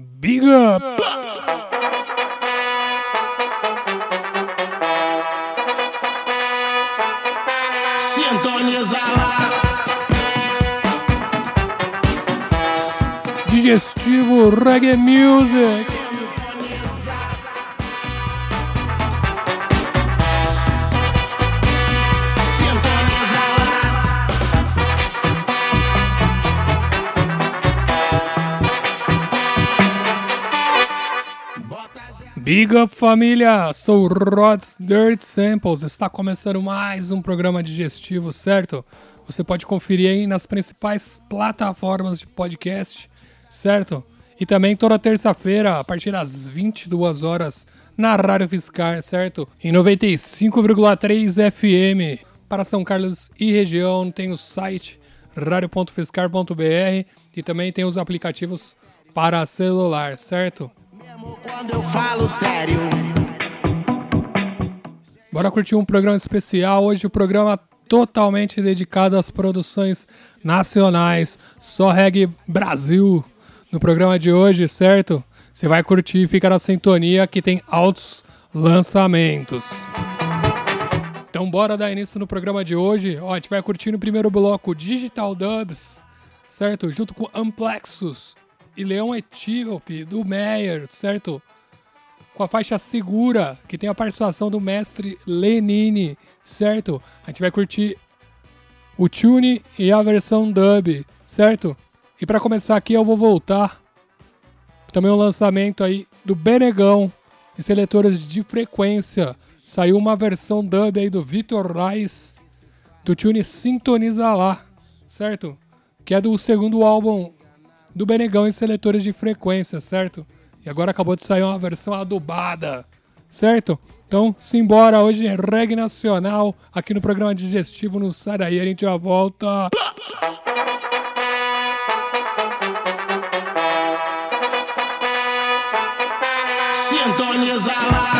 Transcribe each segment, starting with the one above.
Big Up! Sintoniza lá. Digestivo Reggae Music! Big Up família! Sou Rod's Dirt Samples. Está começando mais um programa digestivo, certo? Você pode conferir aí nas principais plataformas de podcast, certo? E também toda terça-feira, a partir das 22 horas, na Rádio Fiscar, certo? Em 95,3 FM. Para São Carlos e região, tem o site radio.fiscar.br e também tem os aplicativos para celular, certo? Quando eu falo sério. Bora curtir um programa especial. Hoje o programa totalmente dedicado às produções nacionais. Só reggae Brasil no programa de hoje, certo? Você vai curtir e fica na sintonia que tem altos lançamentos. Então bora dar início no programa de hoje. Ó, a gente vai curtir no primeiro bloco Digital Dubs, certo? Junto com Amplexus e Leão Etíope do Meyer, certo? com a faixa Segura, que tem a participação do mestre Lenine, certo? A gente vai curtir o tune e a versão dub, certo? E para começar aqui eu vou voltar também o lançamento aí do Benegão e seletores de frequência. Saiu uma versão dub aí do Vitor Reis do tune Sintoniza Lá, certo? Que é do segundo álbum do Benegão em seletores de frequência, certo? E agora acabou de sair uma versão adubada, certo? Então, simbora, hoje é reggae nacional aqui no programa digestivo, não sai daí, a gente já volta. Sintoniza lá.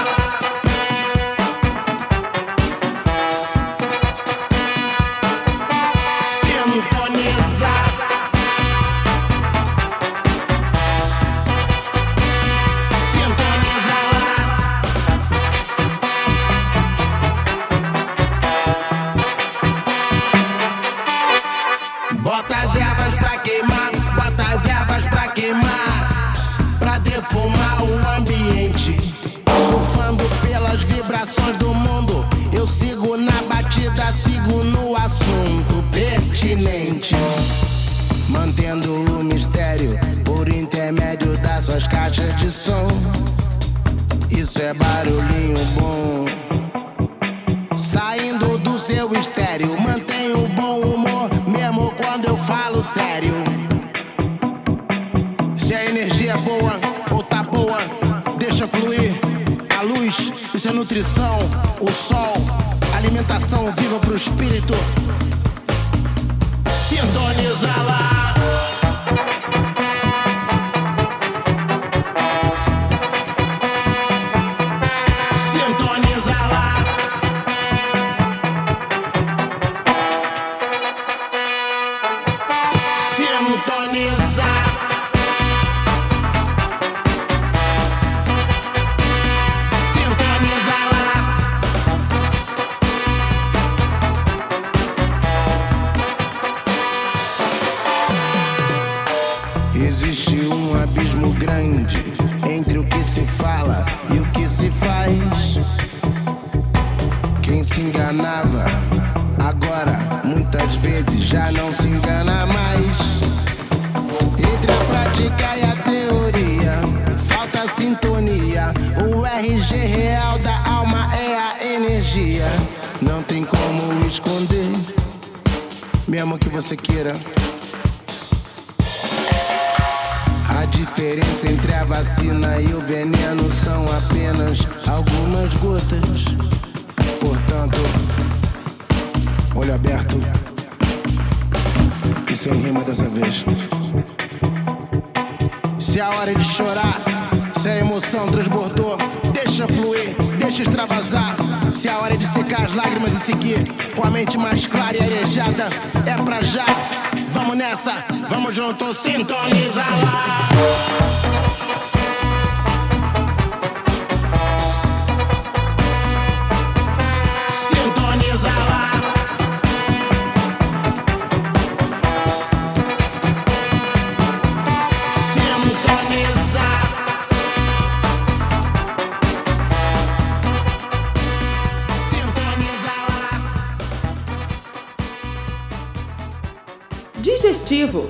Batida, sigo no assunto pertinente. Mantendo o mistério por intermédio das suas caixas de som. Isso é barulhinho bom. Saindo do seu estéreo, mantenho o bom humor, mesmo quando eu falo sério. Se a energia é boa ou tá boa, deixa fluir. Luz, isso é nutrição, o sol, alimentação viva pro espírito. Sintoniza lá. Real da alma é a energia. Não tem como esconder, mesmo que você queira. A diferença entre a vacina e o veneno são apenas algumas gotas. Portanto, olho aberto e sem rima dessa vez. Se a hora de chorar, se a emoção transbordou, deixa fluir, deixa extravasar. Se é a hora de secar as lágrimas e seguir com a mente mais clara e arejada, é pra já. Vamos nessa, vamos junto, sintoniza lá.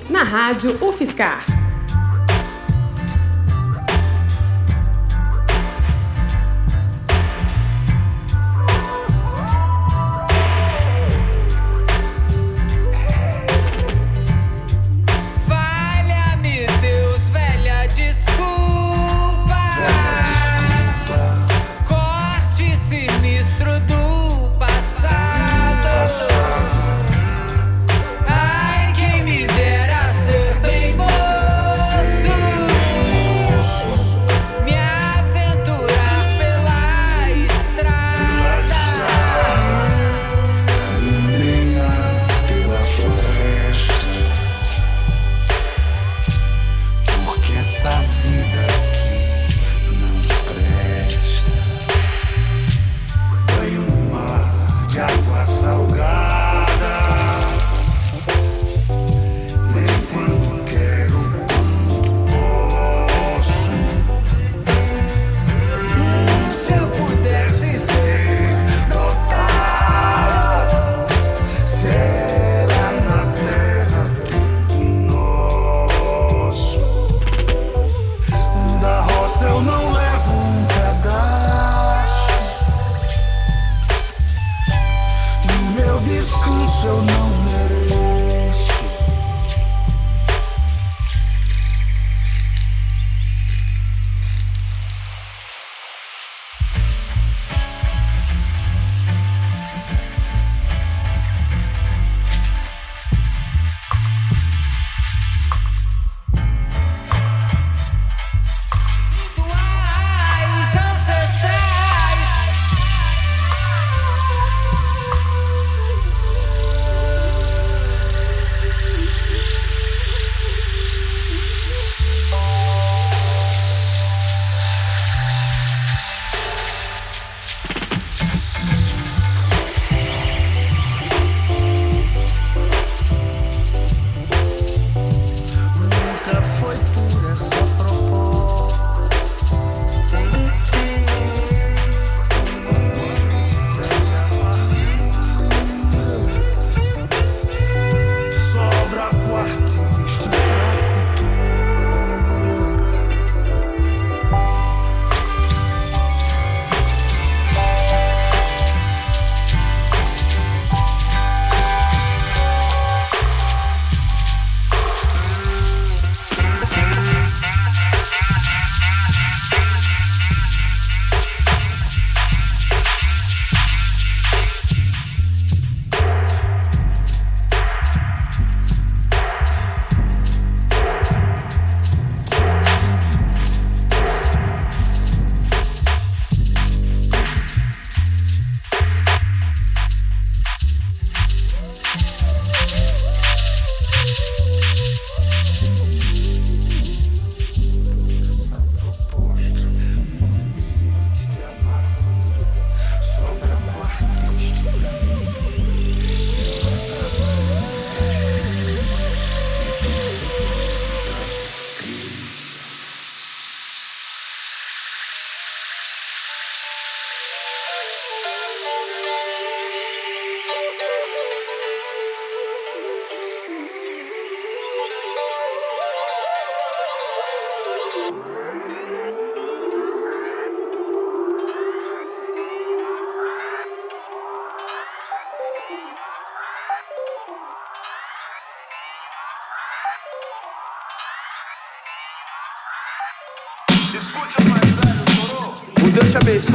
Na Rádio UFSCar.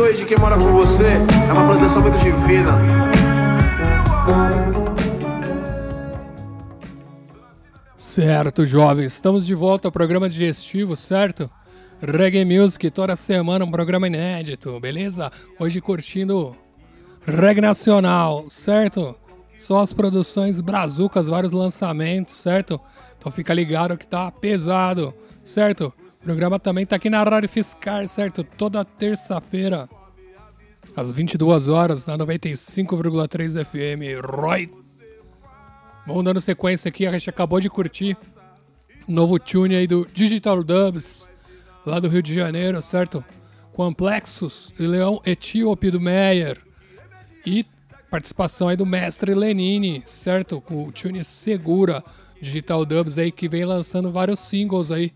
Te abençoe de quem mora com você. É uma proteção muito divina. Certo, jovens. Estamos de volta ao programa digestivo, certo? Reggae Music, toda semana um programa inédito, beleza? Hoje curtindo reggae nacional, certo? Só as produções brazucas, vários lançamentos, certo? Então fica ligado que tá pesado, certo? O programa também tá aqui na Rádio Fiscar, certo? Toda terça-feira, às 22 horas, na 95,3 FM. Roy. Vamos dando sequência aqui, a gente acabou de curtir novo tune aí do Digital Dubs, lá do Rio de Janeiro, certo? Complexos e Leão Etíope do Meyer. E participação aí do mestre Lenine, certo? Com o tune Segura Digital Dubs aí que vem lançando vários singles aí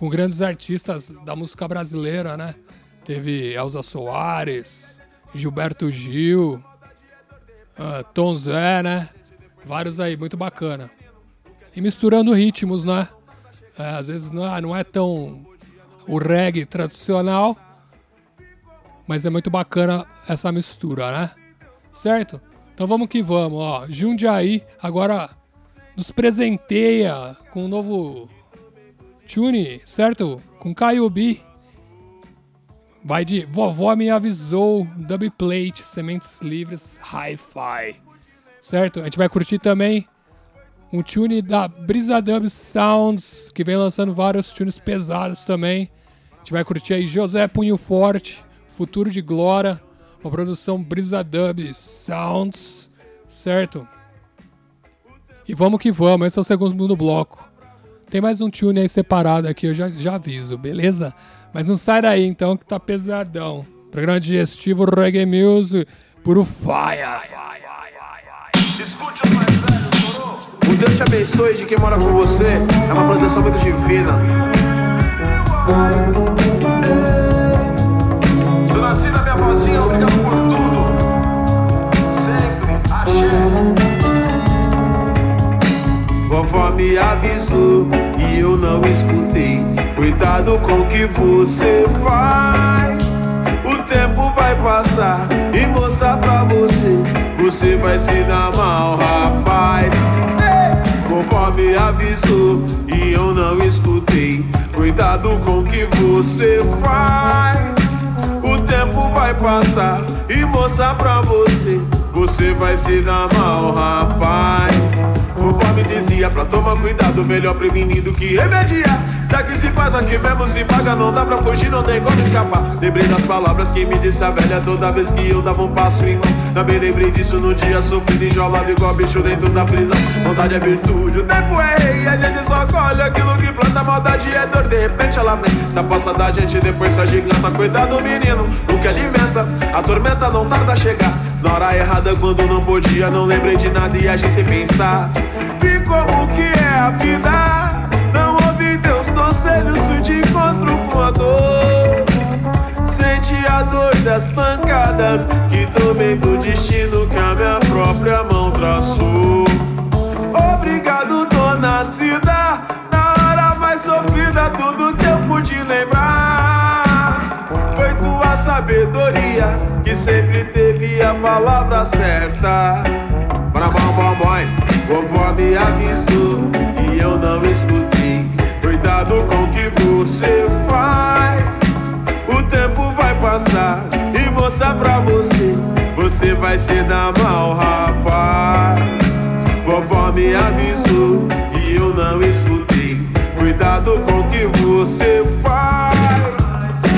com grandes artistas da música brasileira, né? Teve Elza Soares, Gilberto Gil, uh, Tom Zé, né? Vários aí, muito bacana. E misturando ritmos, né? É, às vezes não é, não é tão o reggae tradicional, mas é muito bacana essa mistura, né? Certo? Então vamos que vamos, ó. Jundiaí agora nos presenteia com um novo tune, certo? Com Caio B. Vai de Vovó Me Avisou, Dubplate, Sementes Livres, Hi-Fi. Certo? A gente vai curtir também um tune da Brisa Dub Sounds, que vem lançando vários tunes pesados também. A gente vai curtir aí José Punho Forte, Futuro de Glória, uma produção Brisa Dub Sounds, certo? E vamos que vamos, esse é o segundo bloco. Tem mais um tune aí separado aqui, eu já, já aviso, beleza? Mas não sai daí então que tá pesadão. Programa digestivo Reggae Music, puro fire. Escute moro? O Deus te abençoe de quem mora com você. É uma proteção muito divina. Dona Cida, minha vozinha, obrigado por tudo. Sempre, axé. Vovó me avisou e eu não escutei. Cuidado com o que você faz. O tempo vai passar e mostrar pra você. Você vai se dar mal, rapaz. Vovó me avisou e eu não escutei. Cuidado com o que você faz. O tempo vai passar e mostrar pra você. Você vai se dar mal, rapaz. Vovó me dizia pra tomar cuidado, melhor prevenir do que remediar. Se aqui se faz, aqui mesmo se paga, não dá pra fugir, não tem como escapar. Lembrei das palavras que me disse a velha toda vez que eu dava um passo em mão. Também lembrei disso no dia sofrido, enjolado igual bicho dentro da prisão. Vontade é virtude, o tempo é rei, a gente só colhe aquilo que planta. Maldade é dor, de repente ela vem. Se aposta da gente, depois se agiganta. Cuidado, menino, o que alimenta, a tormenta não tarda a chegar. Na hora errada, quando não podia, não lembrei de nada e agi sem pensar. Vi como que é a vida. Pancadas que tomei do destino que a minha própria mão traçou. Obrigado, dona Cida. Na hora mais sofrida, tudo que eu pude lembrar foi tua sabedoria que sempre teve a palavra certa. Para bom, bom. Vovó me avisou e eu não escutei. Cuidado com o que você faz. O tempo vai passar mostrar pra você. Você vai se dar mal, rapaz. Vovó me avisou e eu não escutei. Cuidado com o que você faz.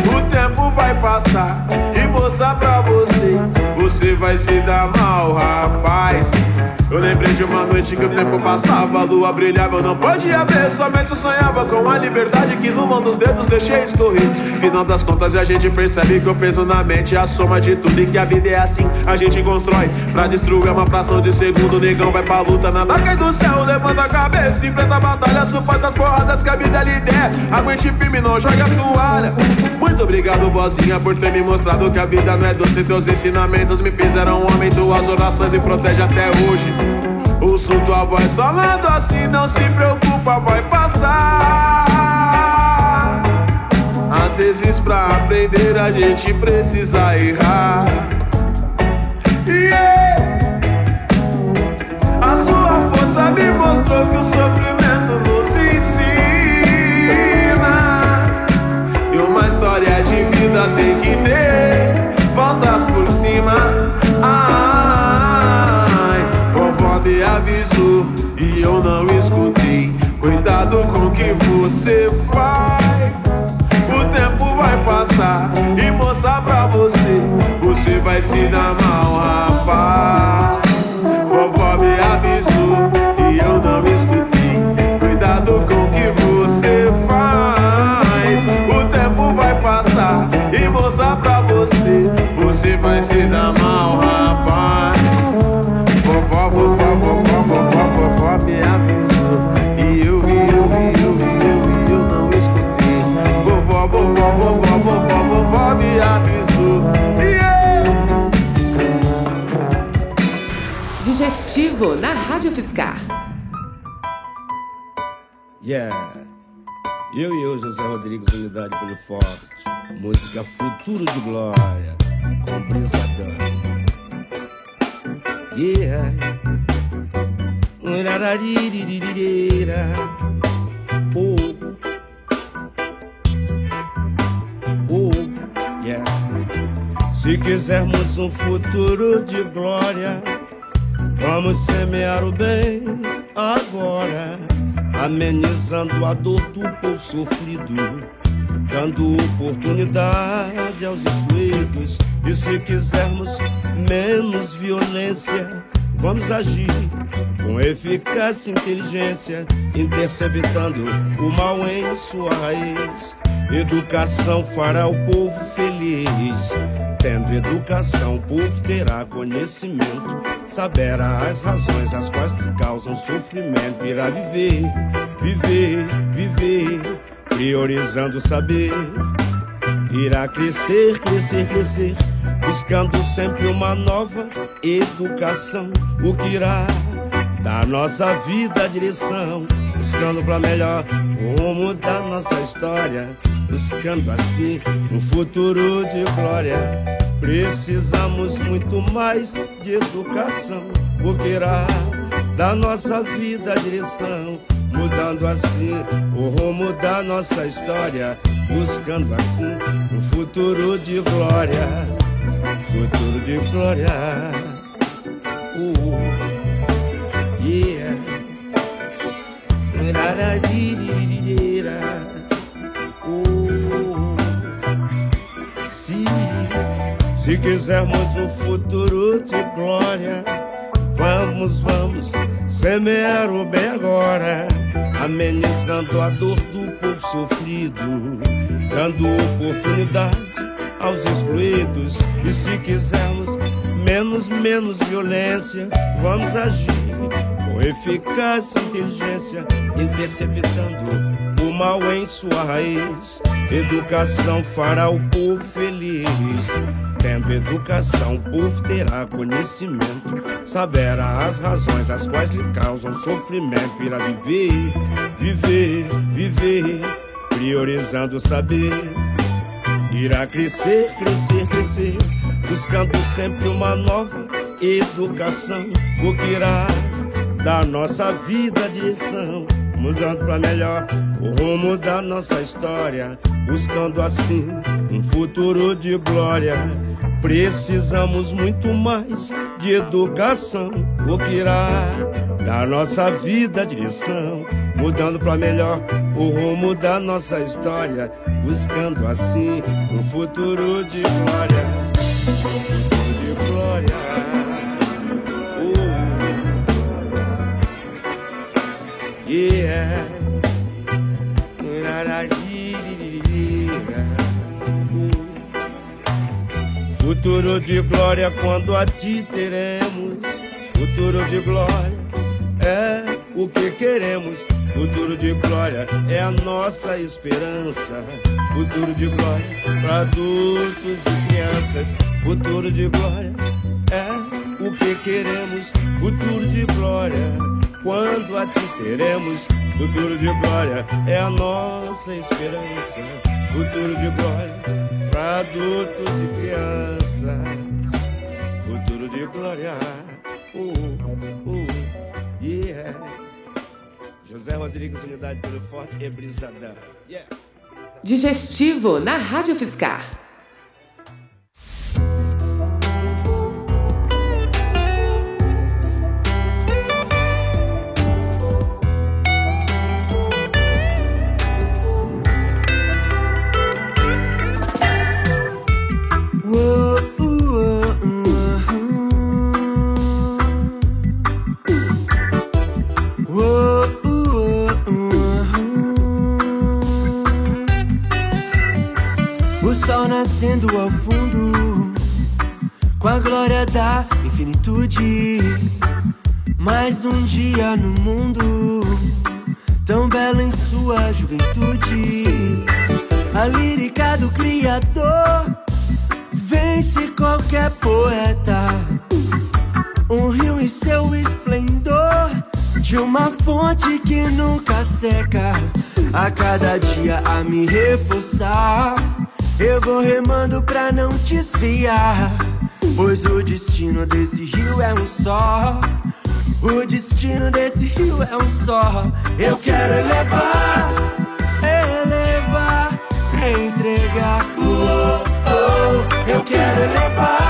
O tempo vai passar e mostrar pra você. Você vai se dar mal, rapaz. Eu lembrei de uma noite que o tempo passava, a lua brilhava, eu não podia ver. Somente eu sonhava com a liberdade que no mão dos dedos deixei escorrer. Final das contas, a gente percebe que o peso na mente é a soma de tudo e que a vida é assim. A gente constrói pra destruir uma fração de segundo. O negão vai pra luta, nada cai do céu, levanta a cabeça, enfrenta a batalha, suporta as porradas que a vida lhe der. Aguente firme, não joga a toalha. Muito obrigado, bozinha, por ter me mostrado que a vida não é doce. Teus ensinamentos me fizeram homem, tuas orações me protegem até hoje. Tua voz falando assim, não se preocupa, vai passar. Às vezes pra aprender a gente precisa errar. Yeah. A sua força me mostrou que o sofrimento nos ensina. E uma história de vida tem que ter voltas por cima. Eu não escutei. Cuidado com o que você faz. O tempo vai passar e mostrar pra você. Você vai se dar mal, rapaz. Vovó me avisou e eu não escutei. Cuidado com Na Rádio Fiscar. Yeah. Eu e eu, José Rodrigues, Unidade pelo Forte. Música Futuro de Glória, com Brisadão. Yeah. Oh. Oh, yeah. Se quisermos um futuro de glória, vamos semear o bem agora, amenizando a dor do povo sofrido, dando oportunidade aos excluídos. E se quisermos menos violência, vamos agir com eficácia e inteligência, interceptando o mal em sua raiz. Educação fará o povo feliz. Tendo educação, o povo terá conhecimento. Saberá as razões as quais causam sofrimento. Irá viver, viver, viver, priorizando saber. Irá crescer, crescer, crescer, buscando sempre uma nova educação. O que irá dar nossa vida a direção, buscando pra melhor o rumo da nossa história buscando assim um futuro de glória. Precisamos muito mais de educação, porque irá da nossa vida a direção, mudando assim o rumo da nossa história, buscando assim um futuro de glória, futuro de glória. Uh, yeah. Se quisermos um futuro de glória, vamos, vamos semear o bem agora, amenizando a dor do povo sofrido, dando oportunidade aos excluídos. E se quisermos menos, menos violência, vamos agir com eficácia e inteligência, interceptando o mal em sua raiz. Educação fará o povo feliz. Tendo educação, povo terá conhecimento. Saberá as razões as quais lhe causam sofrimento. Irá viver, viver, viver, priorizando o saber. Irá crescer, crescer, crescer, buscando sempre uma nova educação. O que irá dar nossa vida direção mudando pra melhor o rumo da nossa história, buscando assim um futuro de glória. Precisamos muito mais de educação, o que irá dar nossa vida direção, mudando pra melhor o rumo da nossa história, buscando assim um futuro de glória. Futuro de glória quando a ti teremos. Futuro de glória é o que queremos. Futuro de glória é a nossa esperança. Futuro de glória para adultos e crianças. Futuro de glória é o que queremos. Futuro de glória quando a ti teremos futuro de glória, é a nossa esperança. Futuro de glória para adultos e crianças. Futuro de glória, uh, uh, yeah. José Rodrigues, Unidade pelo Forte e Brisadão. Yeah. Digestivo na Rádio Fiscar. Da infinitude. Mais um dia no mundo, tão belo em sua juventude. A lírica do Criador vence qualquer poeta. Um rio em seu esplendor, de uma fonte que nunca seca. A cada dia a me reforçar, eu vou remando pra não desviar. Pois o destino desse rio é um só. O destino desse rio é um só. Eu quero elevar, elevar, entregar. Oh, oh. Eu quero elevar,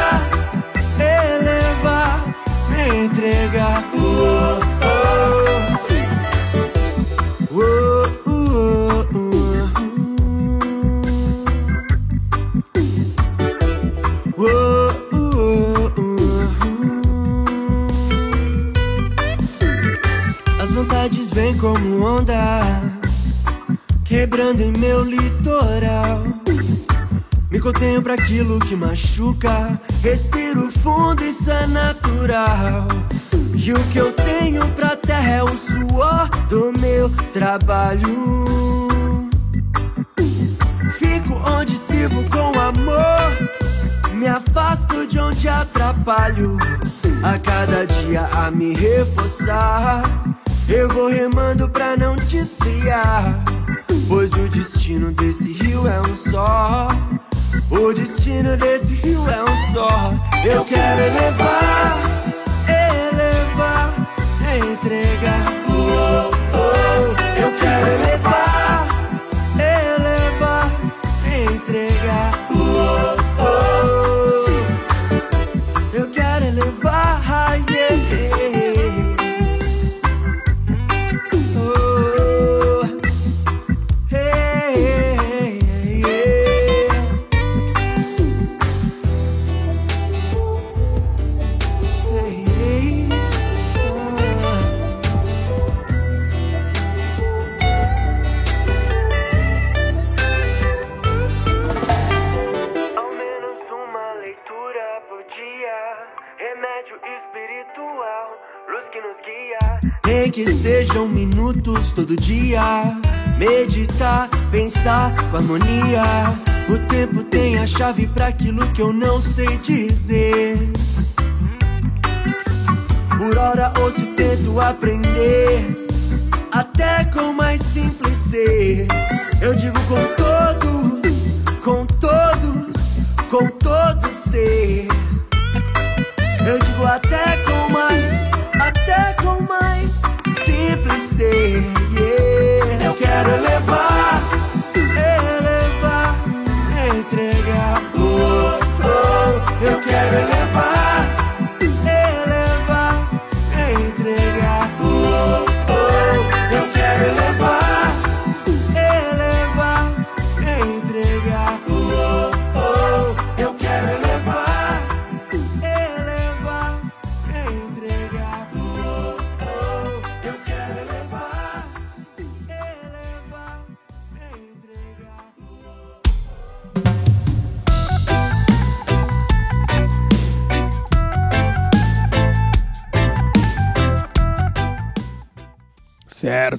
em meu litoral. Me contenho pra aquilo que machuca. Respiro fundo, isso é natural. E o que eu tenho pra terra é o suor do meu trabalho. Fico onde sirvo com amor. Me afasto de onde atrapalho. A cada dia a me reforçar. Eu vou remando pra não desviar. Pois o destino desse rio é um só. O destino desse rio é um só. Eu quero elevar, elevar, entregar. Minutos todo dia. Meditar, pensar com harmonia. O tempo tem a chave pra aquilo que eu não sei dizer. Por hora ouço e tento aprender. Até com mais simples ser. Eu digo com todos, com todos, com todo ser. Eu digo até com yeah. Eu quero elevar,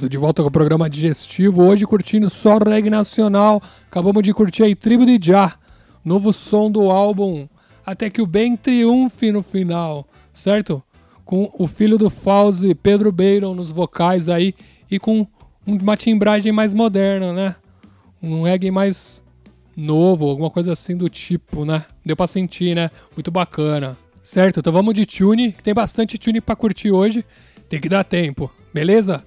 De volta com o programa digestivo. Hoje curtindo só reggae nacional. Acabamos de curtir aí Tribo de Já, novo som do álbum Até que o Bem Triunfe no final, certo? Com o filho do Fauzi, Pedro Beiron nos vocais aí e com uma timbragem mais moderna, né? Um reggae mais novo, alguma coisa assim do tipo, né? Deu pra sentir, né? Muito bacana. Certo, então vamos de tune, que tem bastante tune pra curtir hoje. Tem que dar tempo, beleza?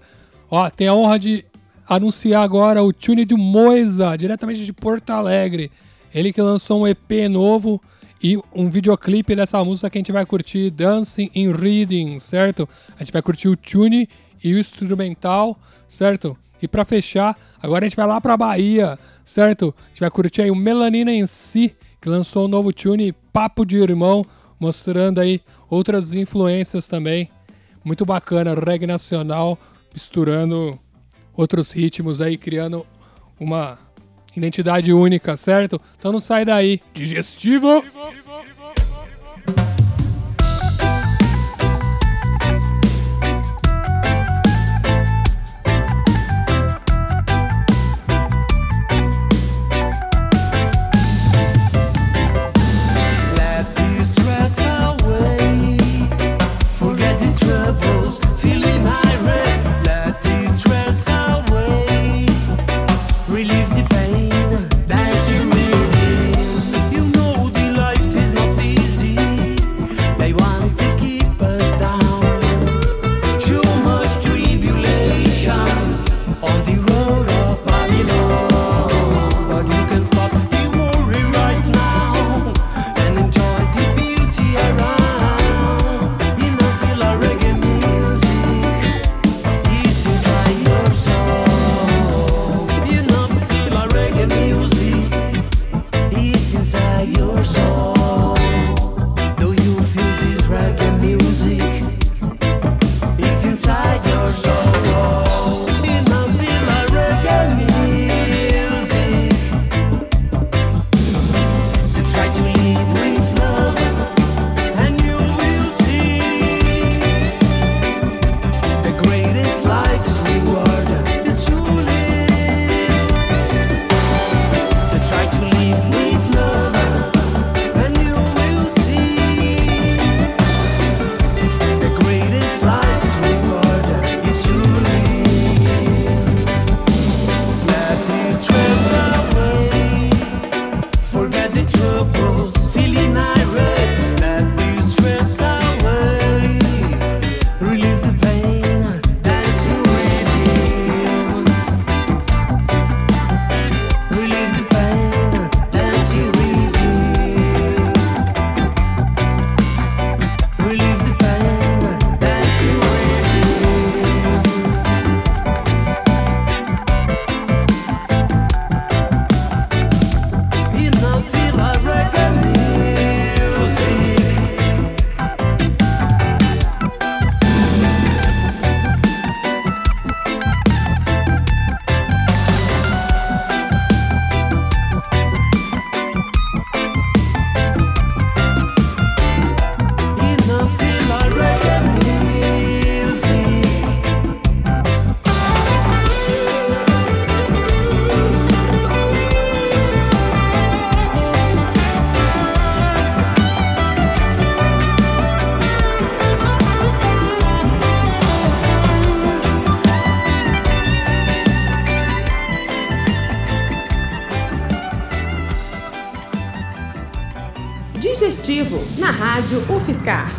Ó, tem a honra de anunciar agora o tune de Moisa, diretamente de Porto Alegre. Ele que lançou um EP novo e um videoclipe dessa música que a gente vai curtir Dancing in Reading, certo? A gente vai curtir o tune e o instrumental, certo? E pra fechar, agora a gente vai lá pra Bahia, certo? A gente vai curtir aí o Melanina em si, que lançou um novo tune, Papo de Irmão, mostrando aí outras influências também. Muito bacana, reggae nacional, misturando outros ritmos aí, criando uma identidade única, certo? Então não sai daí. Digestivo! Rádio UFSCar.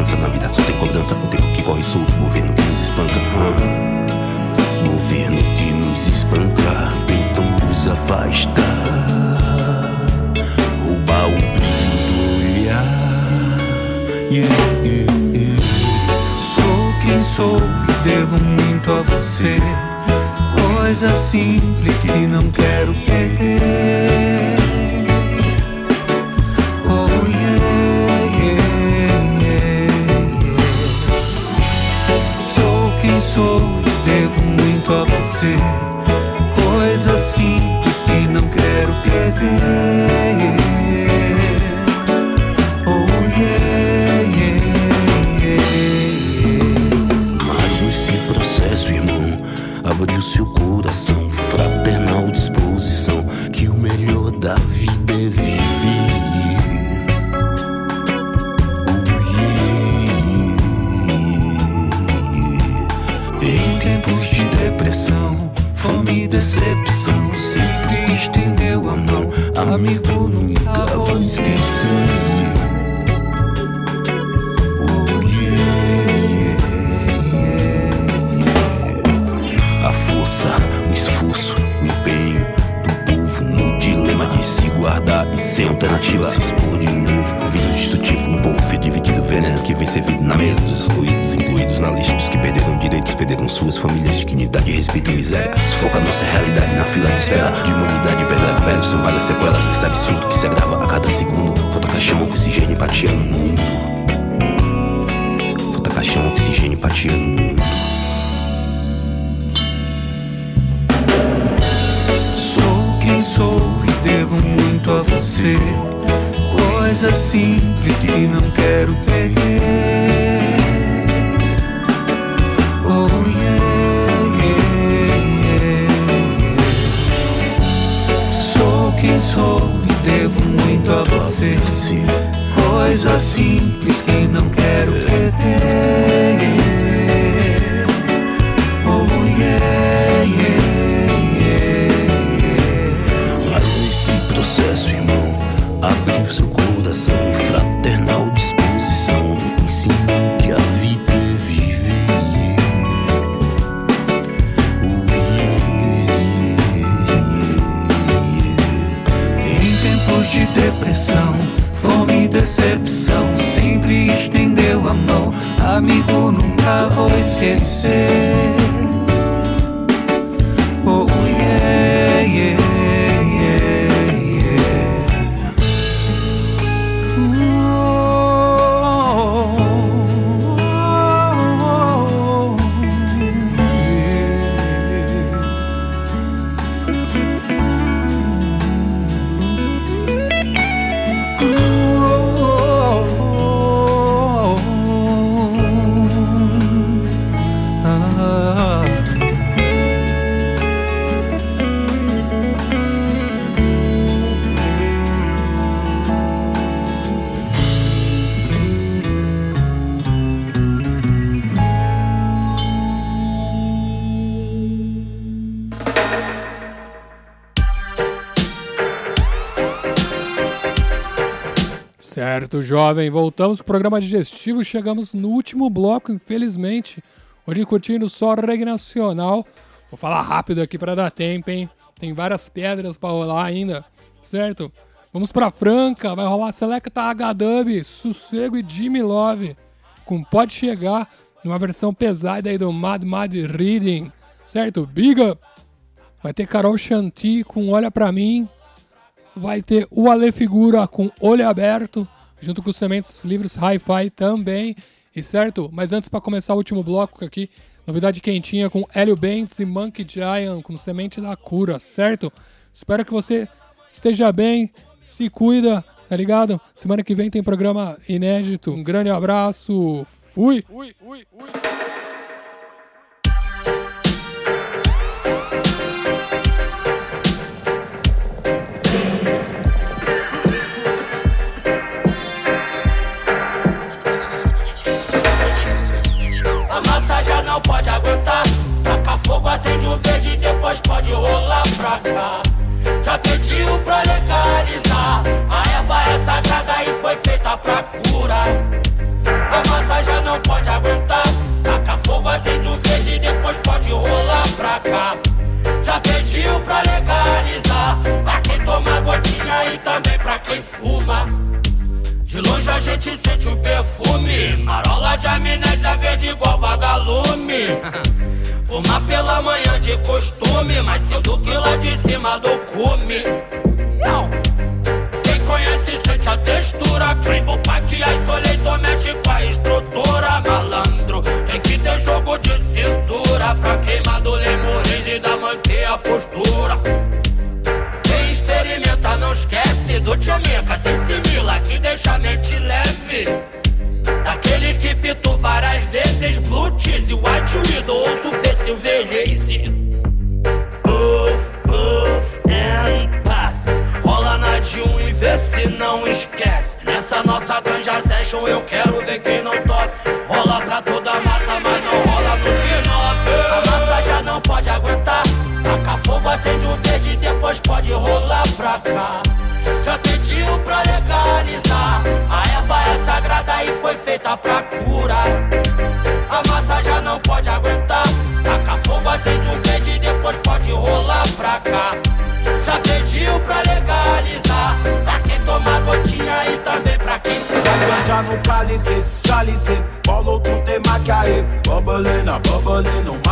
balança. Na vida só tem cobrança. O tempo que corre solto, governo que nos espanca. Governo que nos espanca, tentam nos afastar. Abre o seu coração, fraternal disposição, que o melhor da vida é viver. Em tempos de depressão, fome e decepção, sempre estendeu a mão, amigo, nunca vou esquecer. excluídos, incluídos na lista dos que perderam direitos, perderam suas famílias, dignidade, respeito e miséria. Sufoca a nossa realidade na fila de espera. De humanidade, verdade, velho, são várias sequelas. Esse absurdo que se agrava a cada segundo. Falta caixão, oxigênio, empatia no mundo. Falta caixão, oxigênio, empatia no mundo. Sou quem sou e devo muito a você. Coisa simples que não quero perder. muito a você. Coisa simples que Certo, jovem, voltamos com o programa digestivo. Chegamos no último bloco, infelizmente. Hoje curtindo só reggae nacional. Vou falar rápido aqui para dar tempo, hein? Tem várias pedras para rolar ainda, certo? Vamos para Franca, vai rolar Selecta H-Dub, Sossego e Jimmy Love. Com Pode Chegar, numa versão pesada aí do Mad Mad Reading, certo? Big Up! Vai ter Carol Chanty com Olha Pra Mim, Vai ter o Ale Figura com Olho Aberto, junto com os Sementes Livres Hi-Fi também. E certo? Mas antes para começar o último bloco aqui, novidade quentinha com Hélio Bentes e Monkey Giant com Semente da Cura, certo? Espero que você esteja bem, se cuida, tá ligado? Semana que vem tem programa inédito. Um grande abraço, fui! Ui, ui, ui. Fogo, acende o verde, depois pode rolar pra cá. Já pediu pra legalizar. A erva é sagrada e foi feita pra curar. A massa já não pode aguentar. Taca fogo, acende o verde, depois pode rolar pra cá. Já pediu pra legalizar.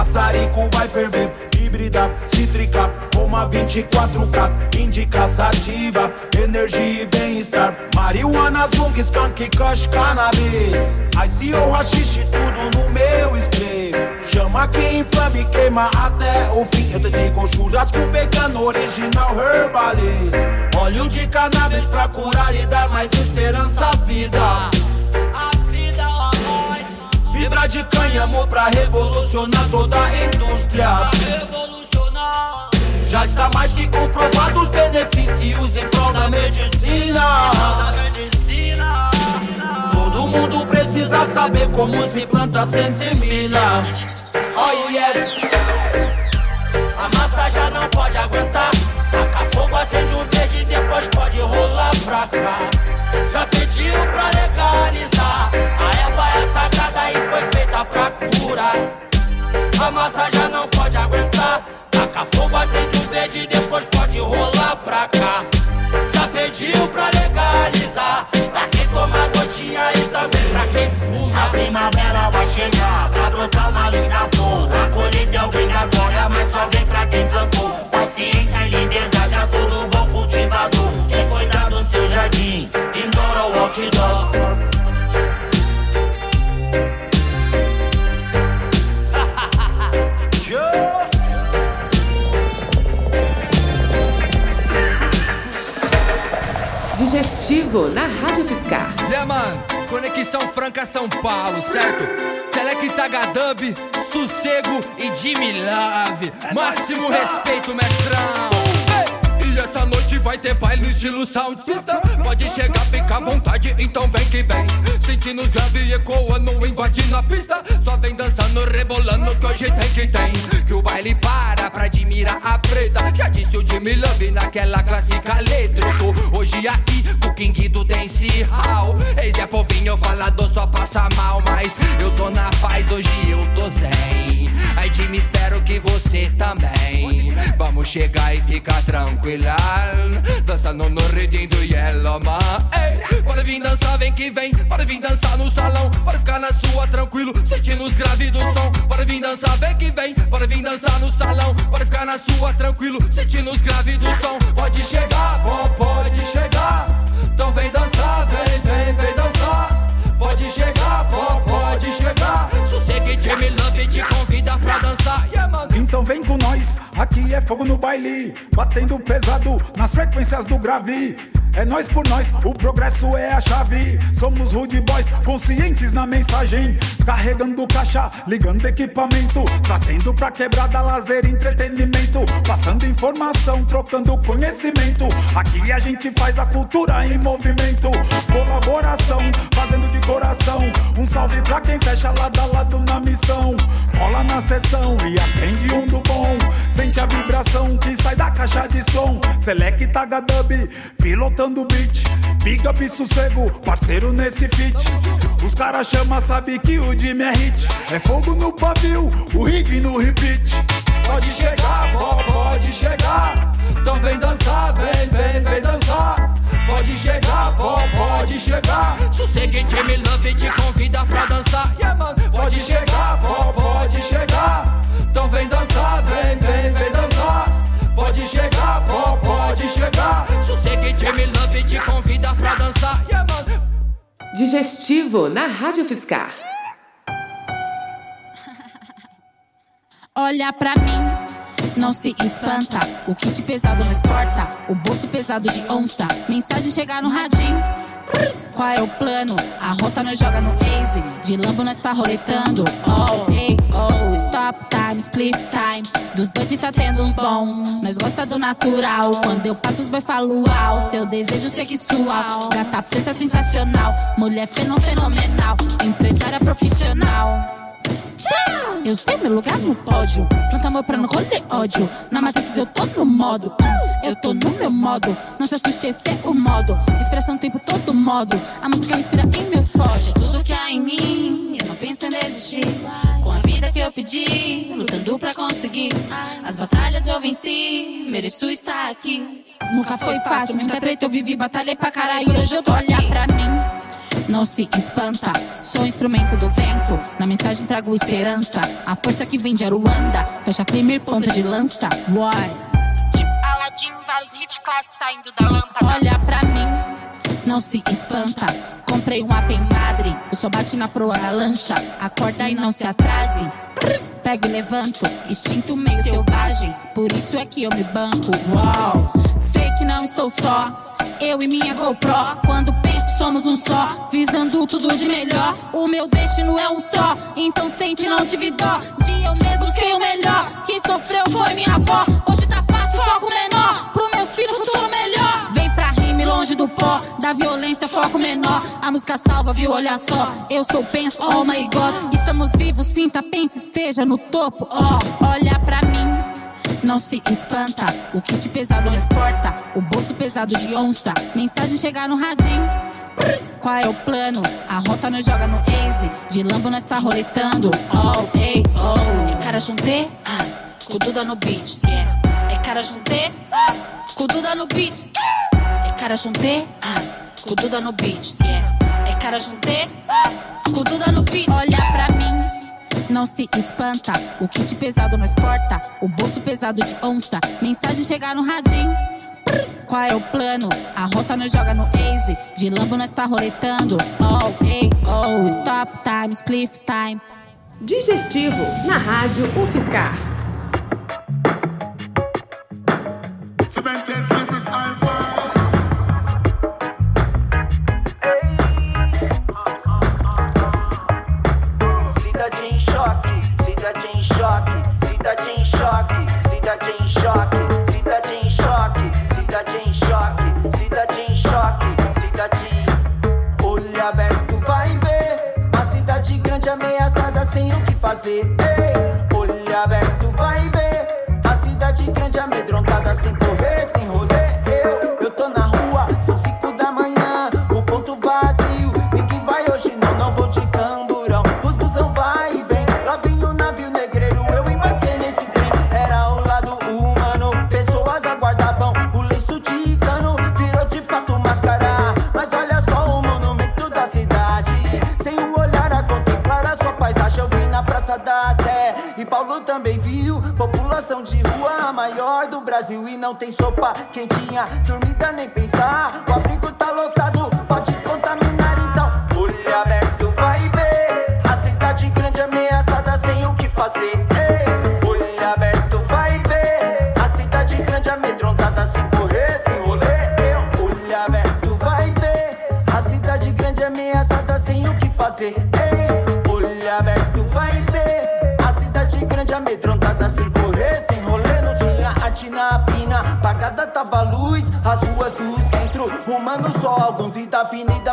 Maçarico vai ferver. Híbrida, cítrica, Roma 24K, indica sativa, energia e bem-estar. Marihuana, zung, skunk, kush, cannabis. ICO, rachixe, tudo no meu spray. Chama quem inflame, queima até o fim. Eu te digo churrasco vegano, original herbalist. Óleo de cannabis pra curar e dar mais esperança à vida. Fibra de cânhamo pra revolucionar toda a indústria. Revolucionar. Já está mais que comprovado os benefícios em prol da medicina. Da medicina. Todo mundo precisa saber como se planta sem semina. Oh yes, A massa já não pode aguentar. Taca fogo, acende o verde, depois pode rolar pra cá. Já pediu pra legalizar. A erva é sagrada e foi feita pra curar. A massa já não pode aguentar. Taca fogo, acende o verde, depois pode rolar pra cá. Já pediu pra legalizar. Pra quem toma gotinha e também pra quem fuma. a primavera vai chegar pra brotar uma linda flor. Outdoor. Digestivo na Rádio Fiscar. Yeah, mano, Conexão Franca São Paulo, certo? Selecta H-Dub, Sossego e Jimmy Love. Máximo respeito, mestrão. Essa noite vai ter baile estilo sound system. Pode chegar, fica à vontade, então vem que vem. Sentindo os grave ecoando, invade na pista. Só vem dançando, rebolando, que hoje tem que tem. Que o baile para pra admirar a preta. Já disse o Jimmy Love naquela clássica letra. Eu tô hoje aqui com o King do Dance Hall. Eis é povinho falado, só passa mal. Mas eu tô na paz, hoje eu tô zen. Aí Jimmy, espero que você também. Vamos chegar e ficar tranquila. Dançando no ritmo do Yellow Man. Ei, pode vir dançar, vem que vem. Pode vir dançar no salão. Pode ficar na sua tranquilo, sentindo os graves do som. Pode vir dançar, vem que vem. Pode vir dançar no salão. Pode ficar na sua tranquilo, sentindo os graves do som. Pode chegar, pô, pode chegar. Então vem dançar, vem, vem, vem dançar. Pode chegar, pô, pode chegar. Sossega e Jamie Love te convida pra dançar. Yeah. Então vem com nós, aqui é fogo no baile, batendo pesado nas frequências do grave. É nós por nós, o progresso é a chave. Somos rude boys, conscientes na mensagem. Carregando caixa, ligando equipamento. Trazendo pra quebrada lazer, entretenimento. Passando informação, trocando conhecimento. Aqui a gente faz a cultura em movimento. Colaboração, fazendo de coração. Um salve pra quem fecha lado a lado na missão. Cola na sessão e acende um do bom. Sente a vibração que sai da caixa de som. Select H-Dub, pilotando o beat. Big up e sossego, parceiro nesse feat. Os caras chama, sabe que o Jimmy é hit. É fogo no pavio, o ritmo no repeat. Pode chegar, pô, pode chegar. Então vem dançar, vem, vem, vem dançar. Pode chegar, pô, pode chegar. Sossega e Jamie Love te convida pra dançar. Yeah, mano. Pode chegar, pô, pode chegar. Então vem dançar, vem, vem, vem dançar. Pode chegar, pô, pode chegar. Sossega e Jamie Love te convida pra dançar. Yeah. Digestivo na Rádio Fiscar. Olha pra mim, não se espanta. O kit pesado não exporta, o bolso pesado de onça. Mensagem chegar no radinho. Qual é o plano? A rota nós joga no Waze. De lambo nós tá roletando. Oh, ei, oh, stop time, split time. Dos bud tá tendo uns bons. Nós gosta do natural. Quando eu passo os boy falo. Seu desejo sexual. Gata preta sensacional. Mulher feno fenomenal. Empresária profissional. Tchau! Eu sei meu lugar no pódio. Planta amor pra não colher ódio. Na Matrix eu tô no modo. Eu tô no meu modo. Não se assuste, esse é o modo. Expressão o tempo todo modo. A música respira em meus pods. Tudo que há em mim, eu não penso em desistir. Com a vida que eu pedi, lutando pra conseguir. As batalhas eu venci, mereço estar aqui. Nunca foi fácil, muita treta eu vivi, batalhei pra caralho. Hoje eu tô olhar pra mim não se espanta. Sou instrumento do vento, na mensagem trago esperança. A força que vem de Aruanda, fecha primeiro ponta de lança. Why? Tipo Aladdin, vários hit classe saindo da lâmpada. Olha pra mim, não se espanta. Comprei um AP em Madre, o sol bate na proa da lancha. Acorda e não se atrase. Pego e levanto, instinto meio selvagem. Por isso é que eu me banco. Uau, sei que não estou só. Eu e minha GoPro, quando penso somos um só, visando tudo de melhor. O meu destino é um só, então sente não tive dó. De eu mesmo busquei o melhor, quem sofreu foi minha avó. Hoje tá fácil, foco menor, pro meus filhos futuro melhor. Vem pra rime longe do pó, da violência foco menor. A música salva, viu? Olha só, eu sou penso, oh my god. Estamos vivos, sinta, pense, esteja no topo, ó. Oh, olha não se espanta. O kit pesado não exporta, o bolso pesado de onça. Mensagem chegar no radinho. Qual é o plano? A rota nós joga no Waze. De lambo nós tá roletando. Oh, ei, oh. É cara junté? Ah, com Duda no beat. Yeah. É cara junté? Ah, com Duda no beat. É cara junté? Ah, com Duda no beat. Yeah. É cara junté? Ah, com Duda no beat. Olha pra mim não se espanta. O kit pesado não exporta, o bolso pesado de onça. Mensagem chegar no radinho. Qual é o plano? A rota nós joga no Waze. De lambo nós tá roletando. Oh, ei, oh, stop time, spliff time. Digestivo na Rádio UFSCar. Cidade o Brasil e não tem sopa quentinha. Dormida nem avenida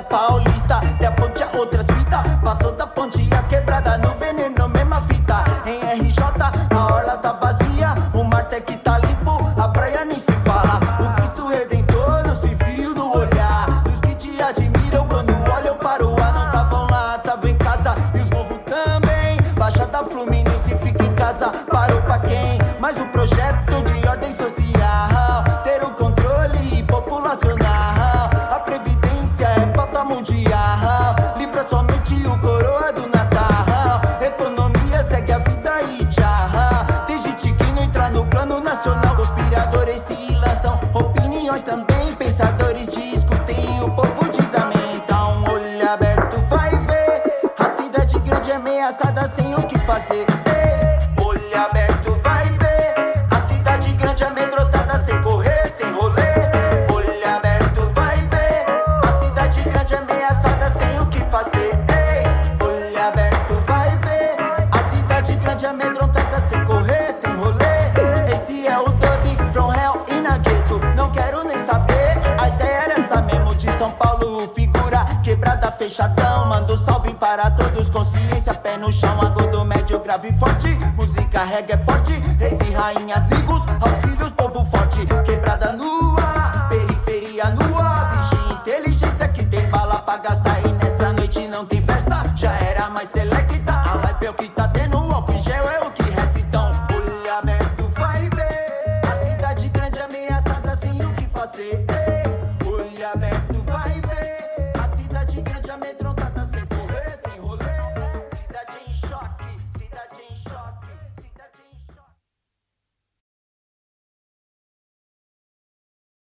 bom dia.